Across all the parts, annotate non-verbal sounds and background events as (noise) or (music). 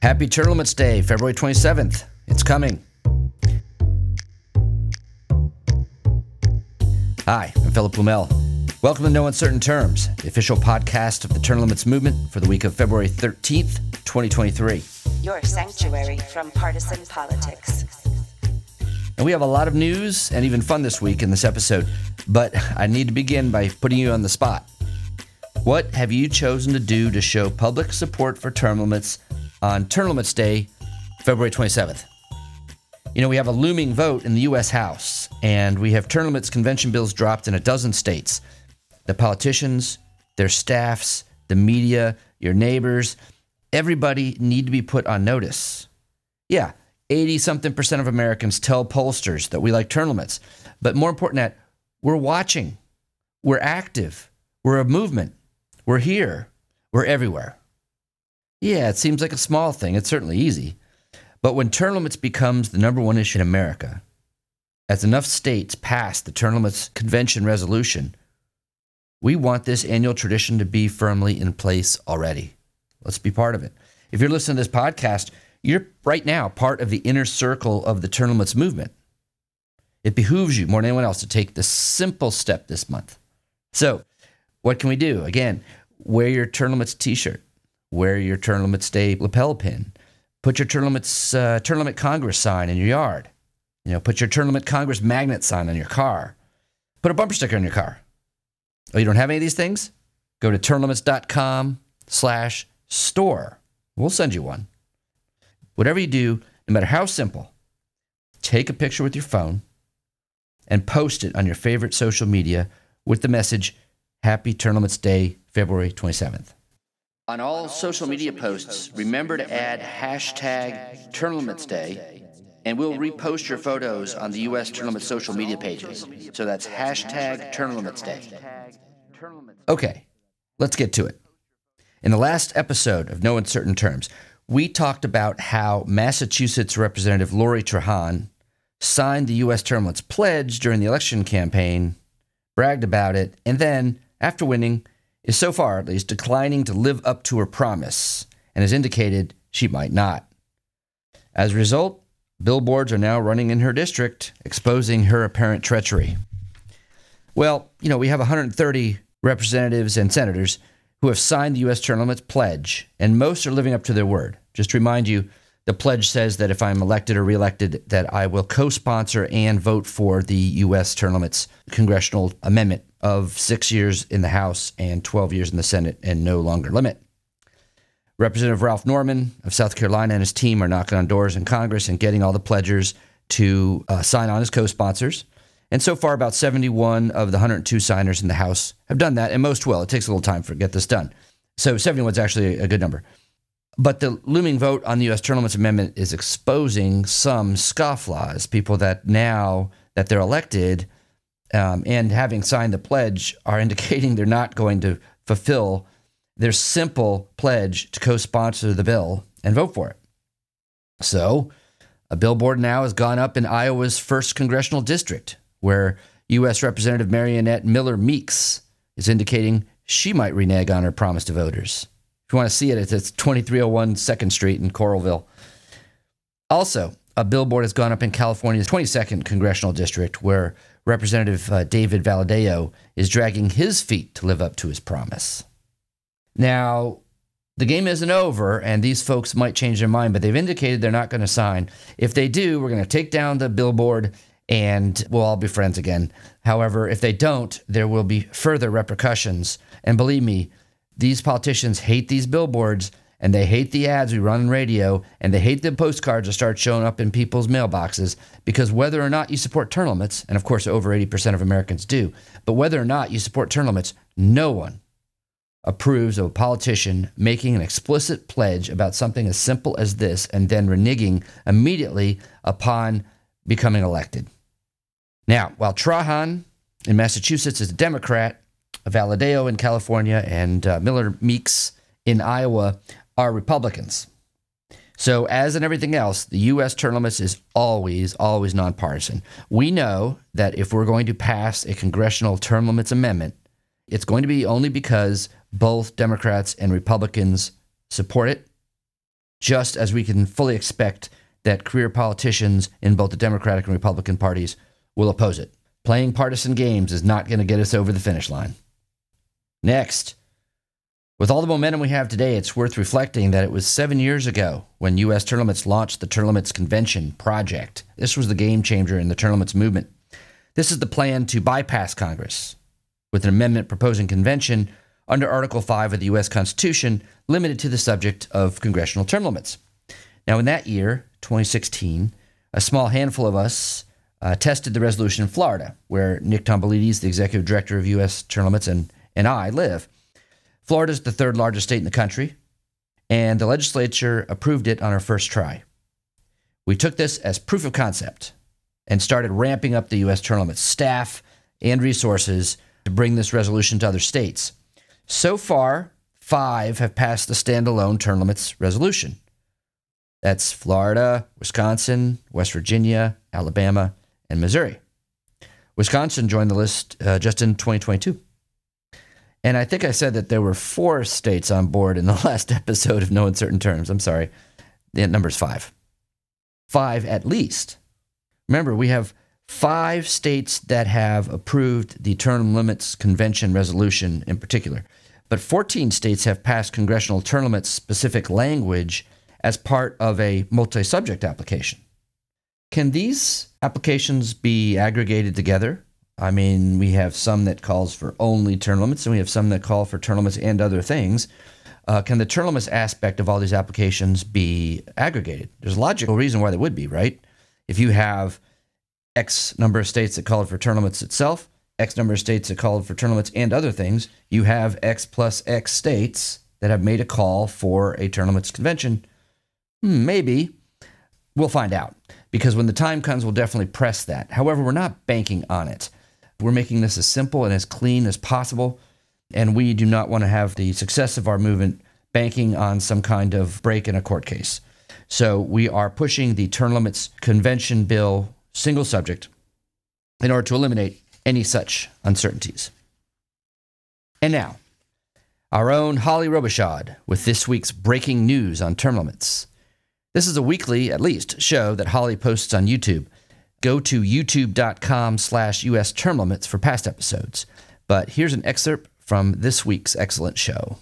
Happy Term Limits Day, February 27th. It's coming. Hi, I'm Philip Blumel. Welcome to No Uncertain Terms, the official podcast of the Term Limits Movement for the week of February 13th, 2023. Your sanctuary from partisan politics. And we have a lot of news and even fun this week in this episode, but I need to begin by putting you on the spot. What have you chosen to do to show public support for term limits on Limits Day, February 27th? You know, we have a looming vote in the U.S. House, and we have limits convention bills dropped in a dozen states. The politicians, their staffs, the media, your neighbors, everybody need to be put on notice. Yeah, 80 something percent of Americans tell pollsters that we like limits. But more important that we're watching, we're active, we're a movement, we're here, we're everywhere. Yeah, it seems like a small thing. It's certainly easy. But when term limits becomes the number one issue in America, as enough states pass the term limits convention resolution, we want this annual tradition to be firmly in place already. Let's be part of it. If you're listening to this podcast, you're right now part of the inner circle of the term limits movement. It behooves you more than anyone else to take this simple step this month. So, what can we do? Again, wear your term limits t-shirt, wear your term limits day lapel pin, put your limits uh, limit Congress sign in your yard. You know, put your limit Congress magnet sign on your car. Put a bumper sticker on your car. Oh, you don't have any of these things? Go to termlimits.com slash store. We'll send you one. Whatever you do, no matter how simple, take a picture with your phone and post it on your favorite social media with the message Happy Limits Day, February 27th. On all social media posts, remember to add hashtag Limits Day, and we'll repost your photos on the U.S. Term Limits social media pages. So that's hashtag Limits Day. Okay, let's get to it. In the last episode of No Uncertain Terms, we talked about how Massachusetts Representative Lori Trahan signed the U.S. Limits pledge during the election campaign, bragged about it, and then, after winning, is so far at least declining to live up to her promise and has indicated she might not. As a result, billboards are now running in her district, exposing her apparent treachery. Well, you know, we have 130 representatives and senators who have signed the U.S. Term Limits pledge, and most are living up to their word. Just to remind you, the pledge says that if I'm elected or reelected, that I will co-sponsor and vote for the U.S. Term Limits congressional amendment of six years in the House and 12 years in the Senate and no longer limit. Representative Ralph Norman of South Carolina and his team are knocking on doors in Congress and getting all the pledgers to uh, sign on as co-sponsors. And so far, about 71 of the 102 signers in the House have done that, and most will. It takes a little time for get this done. So 71 is actually a good number. But the looming vote on the U.S. Limits Amendment is exposing some scofflaws, people that now that they're elected um, and having signed the pledge are (laughs) indicating they're not going to fulfill their simple pledge to co sponsor the bill and vote for it. So, a billboard now has gone up in Iowa's first congressional district, where U.S. Representative Mariannette Miller Meeks is indicating she might renege on her promise to voters. If you want to see it, it's 2301 2nd Street in Coralville. Also, a billboard has gone up in California's 22nd congressional district, where Representative uh, David Valadao is dragging his feet to live up to his promise. Now, the game isn't over, and these folks might change their mind, but they've indicated they're not going to sign. If they do, we're going to take down the billboard and we'll all be friends again. However, if they don't, there will be further repercussions. And believe me, these politicians hate these billboards and they hate the ads we run on radio and they hate the postcards that start showing up in people's mailboxes because whether or not you support term limits, and of course over 80% of Americans do, but whether or not you support term limits, no one approves of a politician making an explicit pledge about something as simple as this and then reneging immediately upon becoming elected. Now, while Trahan in Massachusetts is a Democrat, Valadao in California, and uh, Miller Meeks in Iowa are Republicans. So, as in everything else, the U.S. term limits is always, always nonpartisan. We know that if we're going to pass a congressional term limits amendment, it's going to be only because both Democrats and Republicans support it just as we can fully expect that career politicians in both the Democratic and Republican parties will oppose it. Playing partisan games is not going to get us over the finish line. Next, with all the momentum we have today, it's worth reflecting that it was seven years ago when U.S. Limits launched the Limits Convention Project. This was the game changer in the limits movement. This is the plan to bypass Congress with an amendment proposing convention under Article 5 of the U.S. Constitution limited to the subject of congressional term limits. Now, in that year, 2016, a small handful of us uh, tested the resolution in Florida, where Nick Tomboulides, the executive director of U.S. Limits, and, and I live. Florida is the third largest state in the country, and the legislature approved it on our first try. We took this as proof of concept and started ramping up the U.S. limits staff and resources to bring this resolution to other states. So far, five have passed the standalone term limits resolution. That's Florida, Wisconsin, West Virginia, Alabama, and Missouri. Wisconsin joined the list uh, just in 2022. And I think I said that there were four states on board in the (laughs) last episode of No Uncertain Terms. I'm sorry. The number's five. Five at least. Remember, we have five states that have approved the Term Limits Convention resolution in particular, but 14 states have passed congressional term limits specific language as part of a multi subject application. Can these applications be aggregated together? I mean, we have some that calls for only limits, and we have some that call for limits and other things. Uh, can the limits aspect of all these applications be aggregated? There's a logical reason why they would be, right? If you have X number of states that called for limits itself, X number of states that called for limits and other things, you have X plus X states that have made a call for a limits convention. Hmm, maybe. We'll find out because when the time comes, we'll definitely press that. However, we're not banking on it. We're making this as simple and as clean as possible. And we do not want to have the success of our movement banking on some kind of break in a court case. So we are pushing the term limits convention bill single subject in order to eliminate any such uncertainties. And now, our own Holly Robichaud with this week's breaking news on term limits. This is a weekly, at least, show that Holly posts on YouTube. Go to youtube.com slash US term limits for past episodes. But here's an excerpt from this week's excellent show.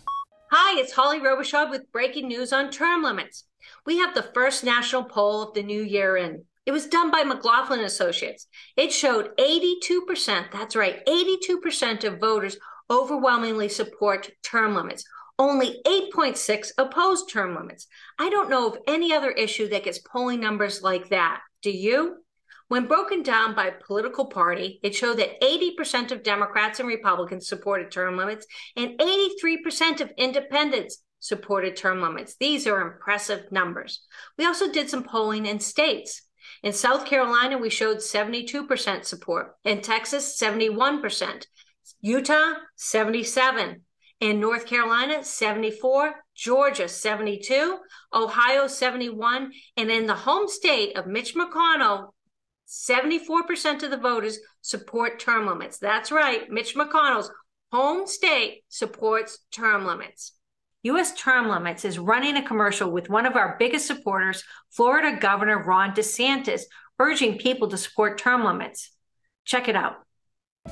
Hi, it's Holly Robichaud with breaking news on term limits. We have the first national poll of the new year in. It was done by McLaughlin Associates. It showed 82%, that's right, 82% of voters overwhelmingly support term limits. Only 8.6 oppose term limits. I don't know of any other issue that gets polling numbers like that. Do you? When broken down by political party, it showed that 80% of Democrats and Republicans supported term limits and 83% of independents supported term limits. These are impressive numbers. We also did some polling in states. In South Carolina, we showed 72% support. In Texas, 71%. Utah, 77. In North Carolina, 74. Georgia, 72. Ohio, 71. And in the home state of Mitch McConnell, 74% of the voters support term limits. That's right. Mitch McConnell's home state supports term limits. U.S. term limits is running a commercial with one of our biggest supporters, Florida Governor Ron DeSantis, urging people to support term limits. Check it out.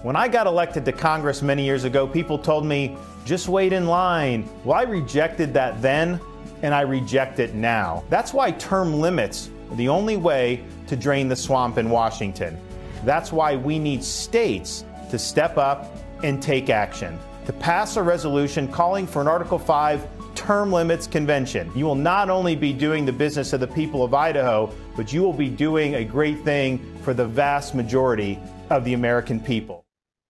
When I got elected to Congress many years ago, people told me, just wait in line. Well, I rejected that then, and I reject it now. That's why term limits are the only way to drain the swamp in Washington. That's why we need states to step up and take action to pass a resolution calling for an Article 5 term limits convention. You will not only be doing the business of the people of Idaho, but you will be doing a great thing for the vast majority of the American people.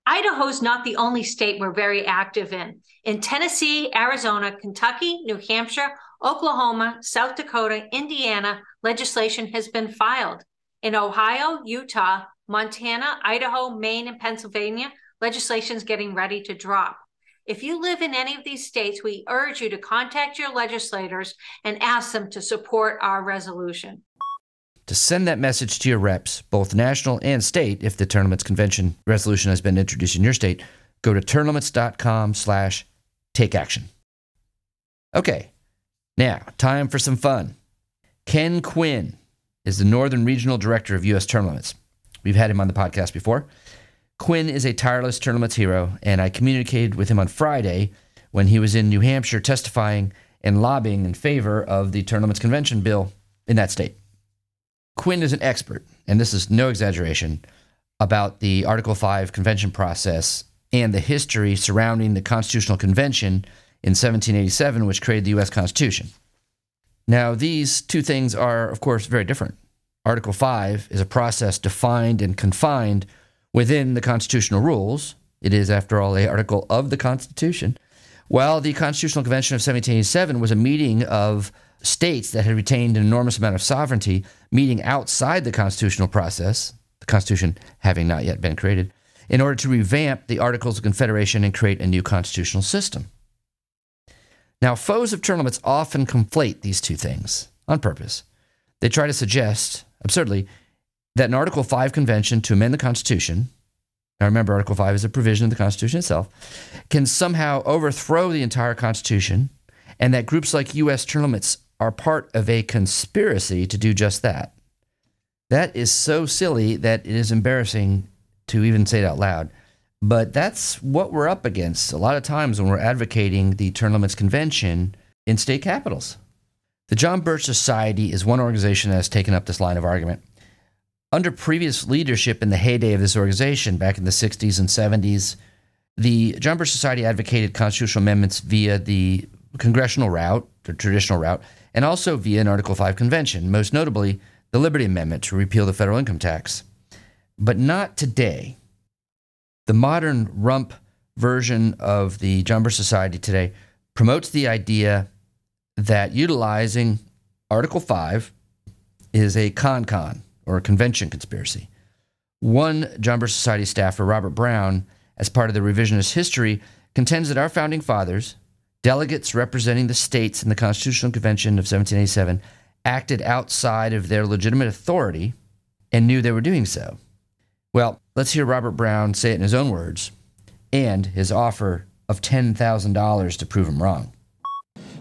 Idaho is not the only state we're very active in. In Tennessee, Arizona, Kentucky, New Hampshire, Oklahoma, South Dakota, Indiana, legislation has been filed. In Ohio, Utah, Montana, Idaho, Maine, and Pennsylvania, legislation is getting ready to drop. If you live in any of these states, we urge you to contact your legislators and ask them to support our resolution. To send that message to your reps, both national and state, if the Term Limits Convention resolution has been introduced in your state, go to termlimits.com slash take action. Okay, Now, time for some fun. Ken Quinn is the Northern Regional Director of U.S. Term Limits. We've had him on the podcast before. Quinn is a tireless term limits hero, and I communicated with him on Friday when he was in New Hampshire testifying and lobbying in favor of the Term Limits Convention bill in that state. Quinn is an expert, and this is no exaggeration, about the Article 5 convention process and the history surrounding the Constitutional Convention in 1787, which created the U.S. Constitution. Now, these two things are, of course, very different. Article 5 is a process defined and confined within the constitutional rules. It is, after all, a article of the Constitution. While the Constitutional Convention of 1787 was a meeting of states that had retained an enormous amount of sovereignty, meeting outside the constitutional process, the Constitution having not yet been created, in order to revamp the Articles of Confederation and create a new constitutional system. Now, foes of limits often conflate these two things on purpose. They try to suggest, absurdly, that an Article 5 convention to amend the Constitution, now remember, Article 5 is a provision of the Constitution itself, can somehow overthrow the entire Constitution, and that groups like U.S. limits are part of a conspiracy to do just that. That is so silly that it is embarrassing to even say it out loud. But that's what we're up against a lot of times when we're advocating the Term Limits Convention in state capitals. The John Birch Society is one organization that has taken up this line of argument. Under previous leadership in the heyday of this organization back in the 60s and 70s, the John Birch Society advocated constitutional amendments via the congressional route, the traditional route, and also via an Article 5 convention, most notably the Liberty Amendment to repeal the federal income tax. But not today. The modern rump version of the Birch Society today promotes the idea that utilizing Article 5 is a con con or a convention conspiracy. One Birch Society staffer, Robert Brown, as part of the revisionist history, contends that our founding fathers, delegates representing the states in the Constitutional Convention of 1787, acted outside of their legitimate authority and knew they were doing so. Well, let's hear Robert Brown say it in his own words and his offer of $10,000 to prove him wrong.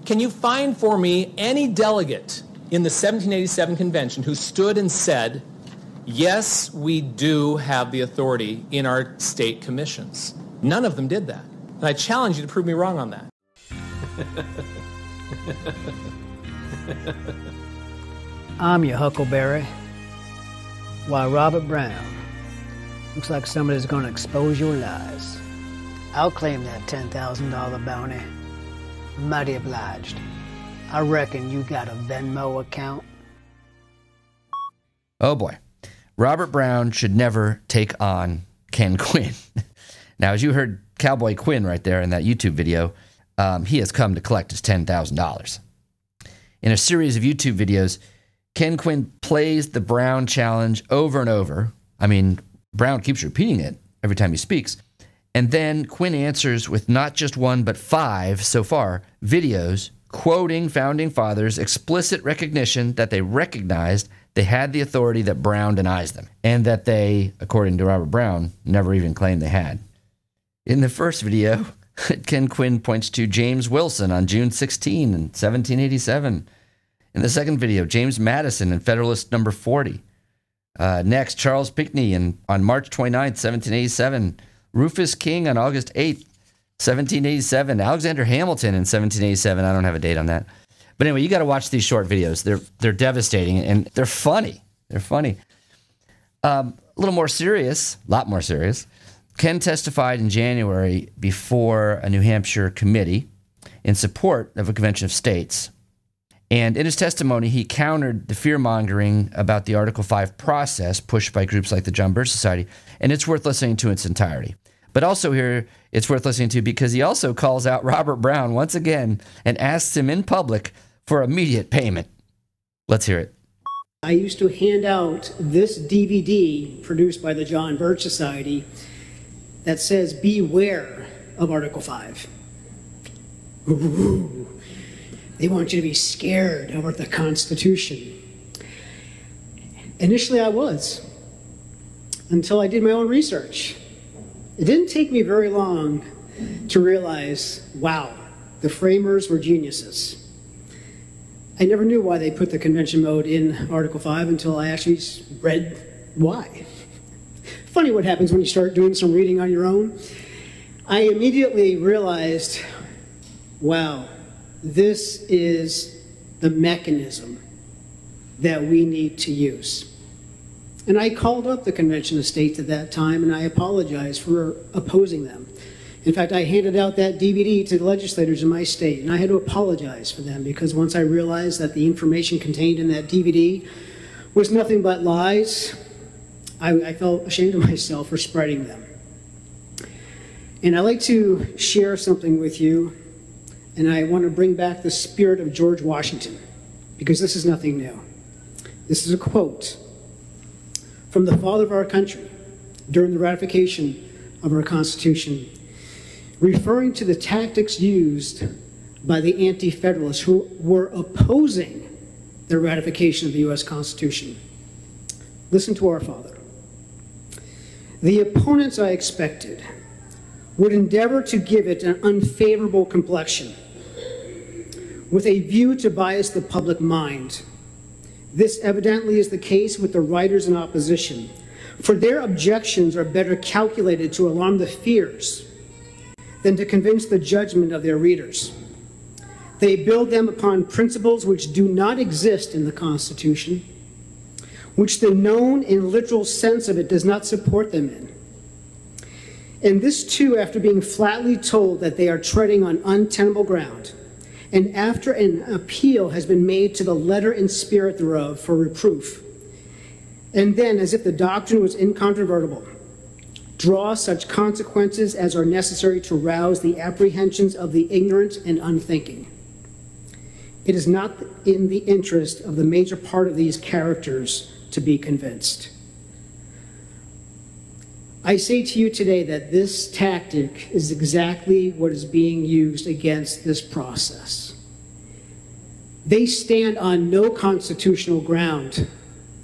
Can you find for me any delegate in the 1787 convention who stood and said, yes, we do have the authority in our state commissions? None of them did that. And I challenge you to prove me wrong on that. I'm your Huckleberry. Why, Robert Brown. Looks like somebody's to expose your lies. I'll claim that $10,000 bounty. Mighty obliged. I reckon you got a Venmo account. Oh boy. Robert Brown should never take on Ken (laughs) Quinn. now, as you heard Cowboy Quinn right there in that YouTube video, um, he has come to collect his $10,000. In a series of YouTube videos, Ken Quinn plays the Brown challenge over and over. I mean, Brown keeps repeating it every time he speaks. And then Quinn answers with not just one, but five so far videos quoting founding fathers' explicit recognition that they recognized they had the authority that Brown denies them, and that they, according to Robert Brown, never even claimed they had. In the first video, (laughs) Ken Quinn points to James Wilson on June 16 in 1787. In the second video, James Madison in Federalist number 40. Uh, next, Charles Pinckney in, on March 29, 1787. Rufus King on August 8, 1787. Alexander Hamilton in 1787. I don't have a date on that. But anyway, you got to watch these short videos. They're they're devastating and they're funny. They're funny. Um, a little more serious, a lot more serious. Ken testified in January before a New Hampshire committee in support of a convention of states. And in his testimony, he countered the fear mongering about the Article 5 process pushed by groups like the John Birch Society. And it's worth listening to in its entirety. But also, here, it's worth listening to because he also calls out Robert Brown once again and asks him in public for immediate payment. Let's hear it. I used to hand out this DVD produced by the John Birch Society that says, Beware of Article 5. Ooh, they want you to be scared over the Constitution. Initially, I was, until I did my own research. It didn't take me very long to realize wow, the framers were geniuses. I never knew why they put the convention mode in Article 5 until I actually read why. Funny what happens when you start doing some reading on your own. I immediately realized wow, this is the mechanism that we need to use. And I called up the Convention of States at that time and I apologized for opposing them. In fact, I handed out that DVD to the legislators in my state and I had to apologize for them because once I realized that the information contained in that DVD was nothing but lies, I, I felt ashamed of (laughs) myself for spreading them. And I'd like to share something with you, and I want to bring back the spirit of George Washington because this is nothing new. This is a quote from the father of our country during the ratification of our Constitution, referring to the tactics used by the Anti Federalists who were opposing the ratification of the U.S. Constitution. Listen to our father. The opponents I expected would endeavor to give it an unfavorable complexion with a view to bias the public mind this evidently is the case with the writers in opposition, for their objections are better calculated to alarm the fears than to convince the judgment of their readers. They build them upon principles which do not exist in the Constitution, which the known and literal sense of it does not support them in. And this too, after being flatly told that they are treading on untenable ground and after an appeal has been made to the letter and spirit thereof for reproof, and then, as if the doctrine was incontrovertible, draw such consequences as are necessary to rouse the apprehensions of the ignorant and unthinking. It is not in the interest of the major part of these characters to be convinced. I say to you today that this tactic is exactly what is being used against this process. They stand on no constitutional ground.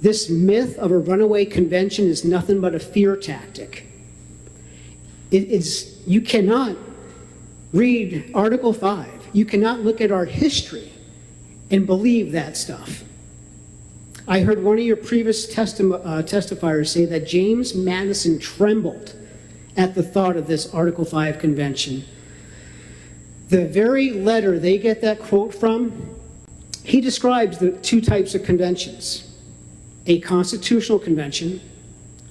This myth of a runaway convention is nothing but a fear tactic. It is, you cannot read Article 5, you cannot look at our history and believe that stuff. I heard one of your previous testi- uh, testifiers say that James Madison trembled at the thought of this Article 5 convention. The very letter they get that quote from, he describes the two types of conventions a constitutional convention,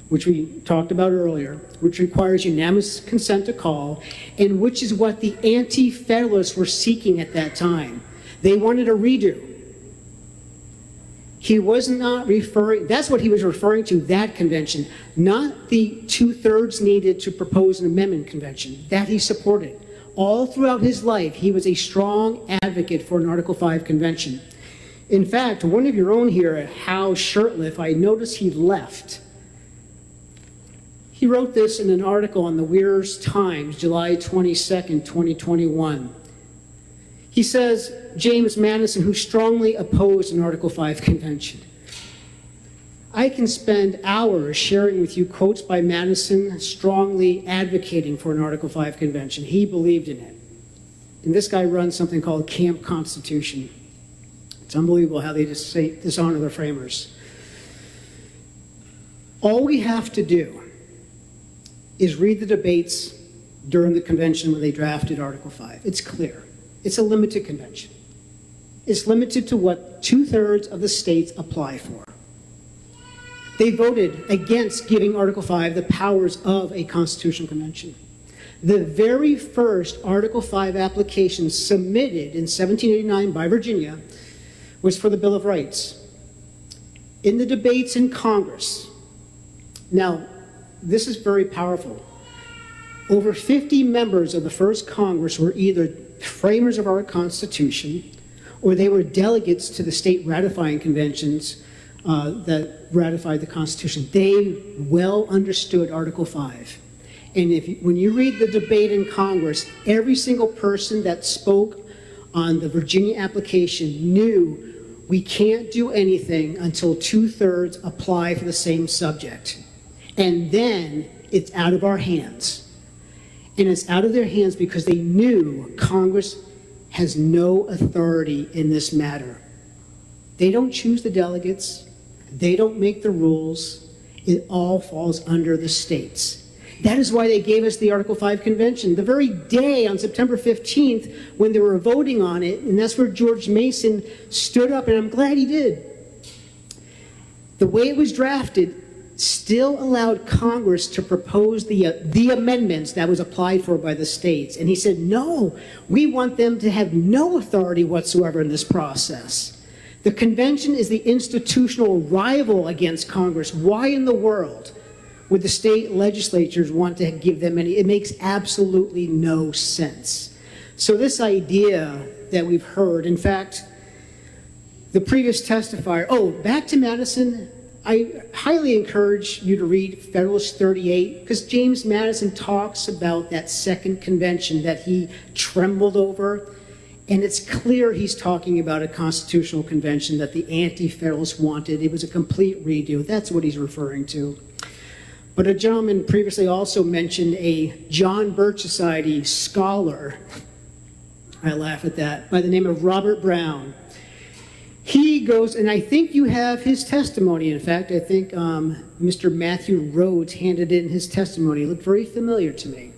which we talked about earlier, which requires unanimous consent to call, and which is what the Anti Federalists were seeking at that time. They wanted a redo he was not referring, that's what he was referring to, that convention, not the two thirds needed to propose an amendment convention. That he supported. All throughout his life, he was a strong advocate for an Article 5 convention. In fact, one of your own here, Hal Shurtleff, I noticed he left. He wrote this in an article on the Weir's Times, July 22nd, 2021. He says, James Madison, who strongly opposed an Article 5 convention. I can spend hours sharing with you quotes by Madison strongly advocating for an Article 5 convention. He believed in it. And this guy runs something called Camp Constitution. It's unbelievable how they dishonor the framers. All we have to do is read the debates during the convention when they drafted Article 5. It's clear. It's a limited convention. It's limited to what two thirds of the states apply for. They voted against giving Article 5 the powers of a constitutional convention. The very first Article 5 application submitted in 1789 by Virginia was for the Bill of Rights. In the debates in Congress, now, this is very powerful. Over 50 members of the first Congress were either framers of our Constitution, or they were delegates to the state ratifying conventions uh, that ratified the Constitution. They well understood Article 5. And if you, when you read the debate in Congress, every single person that spoke on the Virginia application knew we can't do anything until two thirds apply for the same subject. And then it's out of our hands. And it's out of their hands because they knew Congress has no authority in this matter. They don't choose the delegates, they don't make the rules. It all falls under the states. That is why they gave us the Article 5 convention. The very day on September 15th when they were voting on it, and that's where George Mason stood up, and I'm glad he did. The way it was drafted still allowed Congress to propose the, uh, the amendments that was applied for by the states. And he said, no, we want them to have no authority whatsoever in this process. The convention is the institutional rival against Congress. Why in the world would the state legislatures want to give them any? It makes absolutely no sense. So, this idea that we've heard, in fact, the previous testifier, oh, back to Madison, I highly encourage you to read Federalist 38 because James Madison talks about that second convention that he trembled over and it's clear he's talking about a constitutional convention that the Anti Federalists wanted. It was a complete redo. That's what he's referring to. But a gentleman previously also mentioned a John Birch Society scholar. I laugh at that, by the name of Robert Brown. He goes, and I think you have his testimony. In fact, I think um, Mr. Matthew Rhodes handed in his testimony. It looked very familiar to me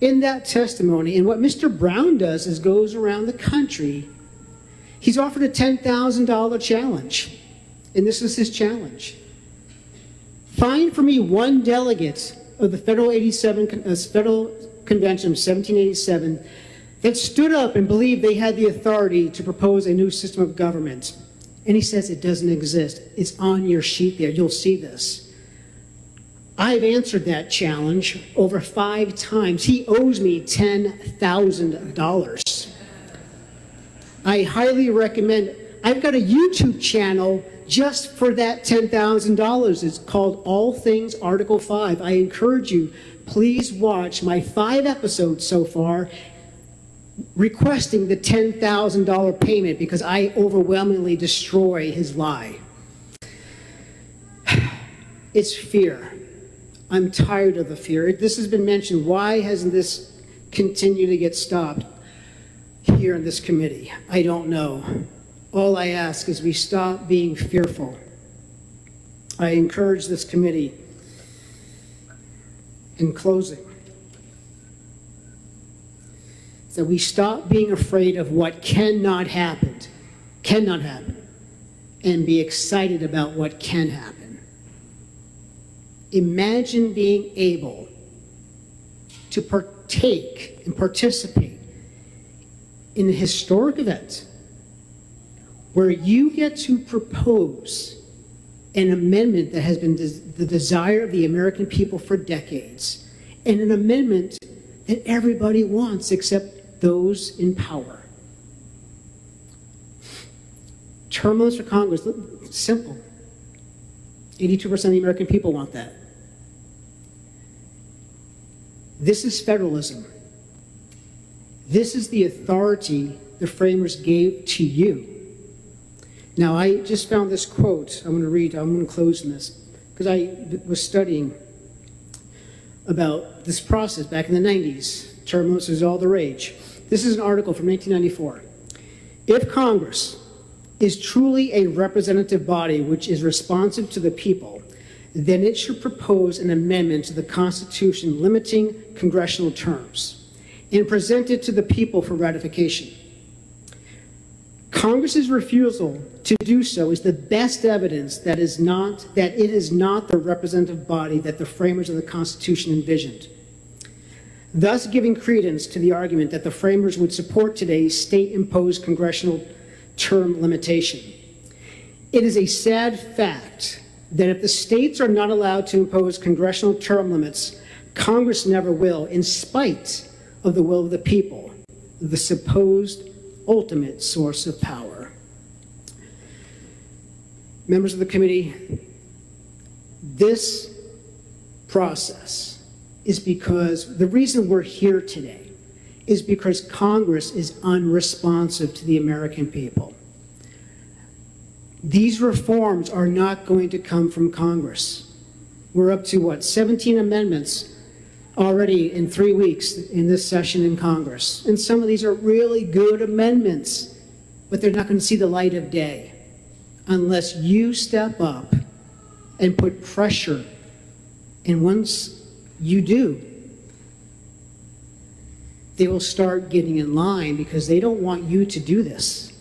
in that testimony. And what Mr. Brown does is goes around the country. He's offered a $10,000 challenge. And this is his challenge. Find for me one delegate of the Federal, 87, uh, Federal Convention of 1787 that stood up and believed they had the authority to propose a new system of government. And he says it doesn't exist. It's on your sheet there. You'll see this. I've answered that challenge over five times. He owes me $10,000. I highly recommend, I've got a YouTube channel just for that $10,000. It's called All Things Article 5. I encourage you, please watch my five episodes so far requesting the $10,000 payment because I overwhelmingly destroy his lie. (sighs) It's fear. I'm tired of the fear. This has been mentioned. Why hasn't this continued to get stopped here in this committee? I don't know. All I ask is we stop being fearful. I encourage this committee in closing that we stop being afraid of what cannot happen, cannot happen, and be excited about what can happen. Imagine being able to partake and participate in a historic event where you get to propose an amendment that has been the desire of the American people for decades, and an amendment that everybody wants except those in power. Term limits for Congress, simple. 82% of the American people want that. This is federalism. This is the authority the framers gave to you. Now, I just found this quote. I'm going to read, I'm going to close in this, because I was studying about this process back in the 90s. Term limits was all the rage. This is an article from 1994. If Congress is truly a representative body which is responsive to the people, then it should propose an amendment to the Constitution limiting congressional terms and present it to the people for ratification. Congress's refusal to do so is the best evidence that is not that it is not the representative body that the framers of the Constitution envisioned. Thus giving credence to the argument that the framers would support today's state-imposed congressional term limitation. It is a sad fact that if the states are not allowed to impose congressional term limits, Congress never will, in spite of the will of the people, the supposed ultimate source of power. Members of the committee, this process is because the reason we're here today is because Congress is unresponsive to the American people. These reforms are not going to come from Congress. We're up to what, 17 amendments already in three weeks in this session in Congress. And some of these are really good amendments, but they're not going to see the light of day. unless you step up and put pressure. And once you do, they will start getting in line because they don't want you to do this.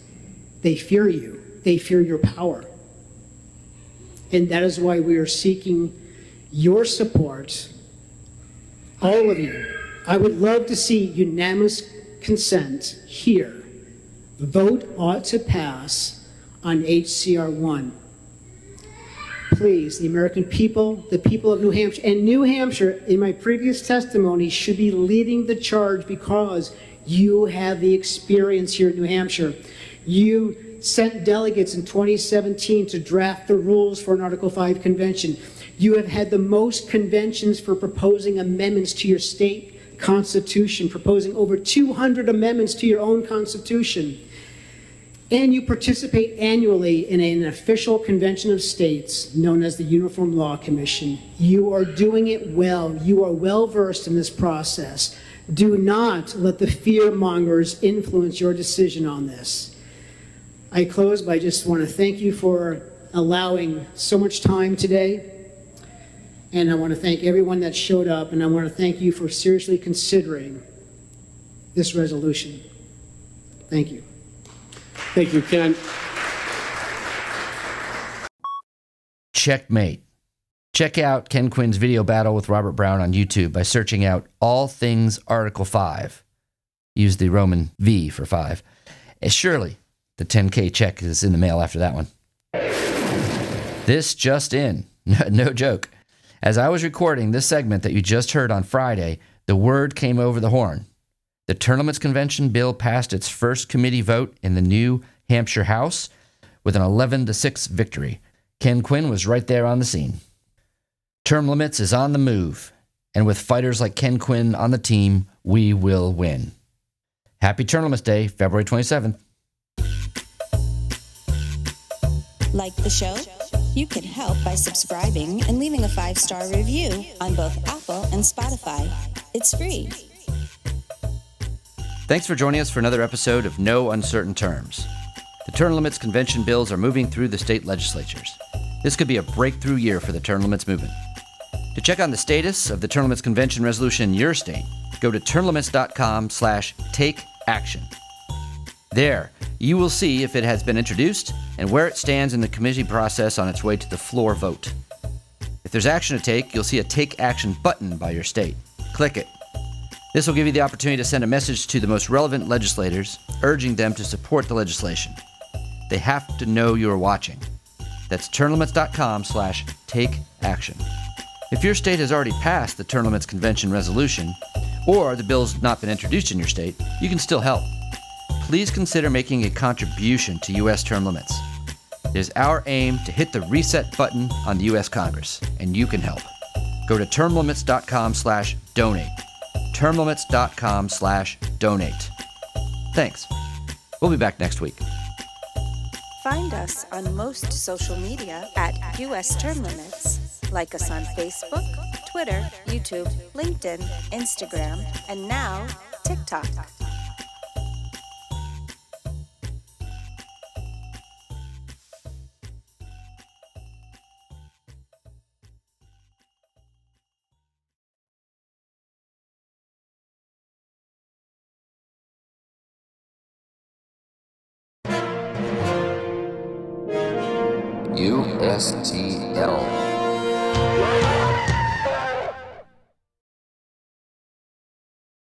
They fear you, they fear your power. And that is why we are seeking your support, all of you. I would love to see unanimous consent here. The vote ought to pass on HCR 1. Please, the American people, the people of New Hampshire, and New Hampshire, in my previous testimony, should be leading the charge because you have the experience here in New Hampshire. You sent delegates in 2017 to draft the rules for an Article 5 convention. You have had the most conventions for proposing amendments to your state constitution, proposing over 200 amendments to your own constitution. And you participate annually in an official convention of states known as the Uniform Law Commission. You are doing it well. You are well versed in this process. Do not let the fear mongers influence your decision on this. I close by just want to thank you for allowing so much time today. And I want to thank everyone that showed up, and I want to thank you for seriously considering this resolution. Thank you. Thank you, Ken. Checkmate. Check out Ken Quinn's video battle with Robert Brown on YouTube by searching out All Things Article 5. Use the Roman V for 5. And surely the 10K check is in the mail after that one. This just in. (laughs) No joke. As I was recording this segment that you just heard on Friday, the word came over the horn. The Limits Convention bill passed its first committee vote in the New Hampshire House with an 11 to 6 victory. Ken Quinn was right there on the scene. Term limits is on the move, and with fighters like Ken Quinn on the team, we will win. Happy Limits Day, February 27th. Like the show? You can help by subscribing and leaving a five star review on both Apple and Spotify. It's free. Thanks for joining us for another episode of No Uncertain Terms. The term limits convention bills are moving through the state legislatures. This could be a breakthrough year for the term limits movement. To check on the status of the term limits convention resolution in your state, go to termlimits.com slash take action. There, you will see if it has been introduced and where it stands in the committee process on its way to the floor vote. If there's action to take, you'll see a Take Action button by your state. Click it. This will give you the opportunity to send a message to the most relevant legislators, urging them to support the legislation. They have to know you're watching. That's termlimits.com slash take action. If your state has already passed the Term Limits Convention resolution, or the bill's not been introduced in your state, you can still help. Please consider making a contribution to U.S. term limits. It is our aim to hit the reset button on the U.S. Congress, and you can help. Go to termlimits.com slash donate termlimits.com slash donate. Thanks. We'll be back next week. Find us on most social media at US Term Limits. Like us on Facebook, Twitter, YouTube, LinkedIn, Instagram, and now TikTok. USTL.